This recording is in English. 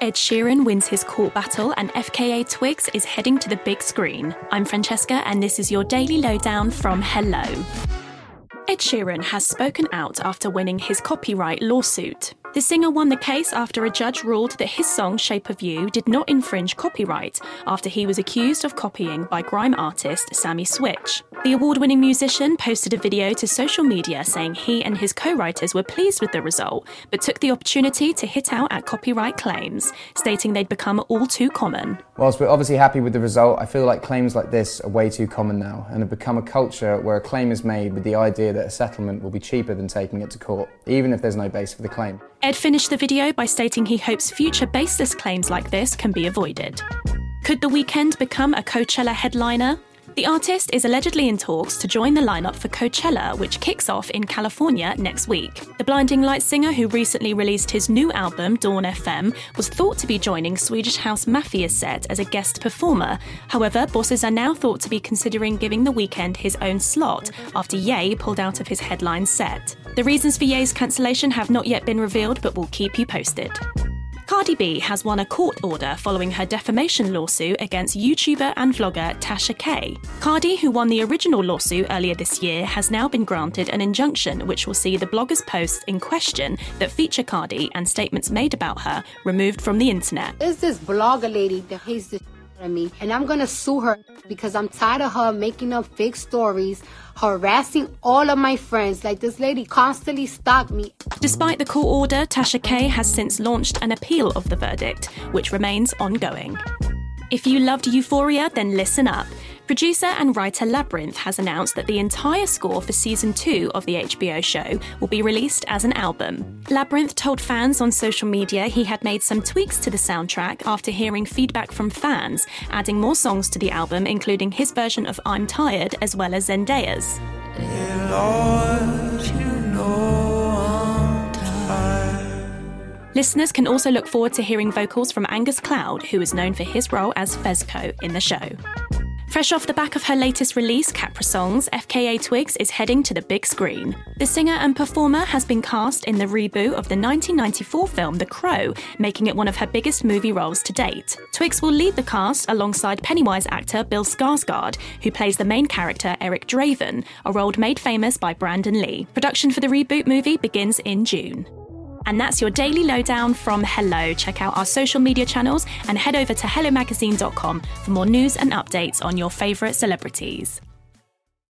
Ed Sheeran wins his court battle and FKA Twigs is heading to the big screen. I'm Francesca and this is your daily lowdown from Hello. Ed Sheeran has spoken out after winning his copyright lawsuit. The singer won the case after a judge ruled that his song Shape of You did not infringe copyright after he was accused of copying by grime artist Sami Switch. The award winning musician posted a video to social media saying he and his co writers were pleased with the result, but took the opportunity to hit out at copyright claims, stating they'd become all too common. Whilst we're obviously happy with the result, I feel like claims like this are way too common now and have become a culture where a claim is made with the idea that a settlement will be cheaper than taking it to court, even if there's no base for the claim. Ed finished the video by stating he hopes future baseless claims like this can be avoided. Could The Weeknd become a Coachella headliner? The artist is allegedly in talks to join the lineup for Coachella, which kicks off in California next week. The Blinding Lights singer, who recently released his new album, Dawn FM, was thought to be joining Swedish House Mafia's set as a guest performer. However, bosses are now thought to be considering giving The Weeknd his own slot after Ye pulled out of his headline set. The reasons for Ye's cancellation have not yet been revealed, but we'll keep you posted. Cardi B has won a court order following her defamation lawsuit against YouTuber and vlogger Tasha K. Cardi, who won the original lawsuit earlier this year, has now been granted an injunction which will see the blogger's posts in question that feature Cardi and statements made about her removed from the internet. Is this blogger lady that hates the me, and I'm gonna sue her because I'm tired of her making up fake stories, harassing all of my friends. Like this lady constantly stalked me. Despite the court order, Tasha K has since launched an appeal of the verdict, which remains ongoing. If you loved Euphoria, then listen up. Producer and writer Labrinth has announced that the entire score for season two of the HBO show will be released as an album. Labrinth told fans on social media he had made some tweaks to the soundtrack after hearing feedback from fans, adding more songs to the album, including his version of I'm Tired as well as Zendaya's. Hey Lord, you know Listeners can also look forward to hearing vocals from Angus Cloud, who is known for his role as Fezco in the show. Fresh off the back of her latest release, Caprisongs, FKA Twigs is heading to the big screen. The singer and performer has been cast in the reboot of the 1994 film The Crow, making it one of her biggest movie roles to date. Twigs will lead the cast alongside Pennywise actor Bill Skarsgård, who plays the main character Eric Draven, a role made famous by Brandon Lee. Production for the reboot movie begins in June. And that's your daily lowdown from Hello. Check out our social media channels and head over to hellomagazine.com for more news and updates on your favourite celebrities.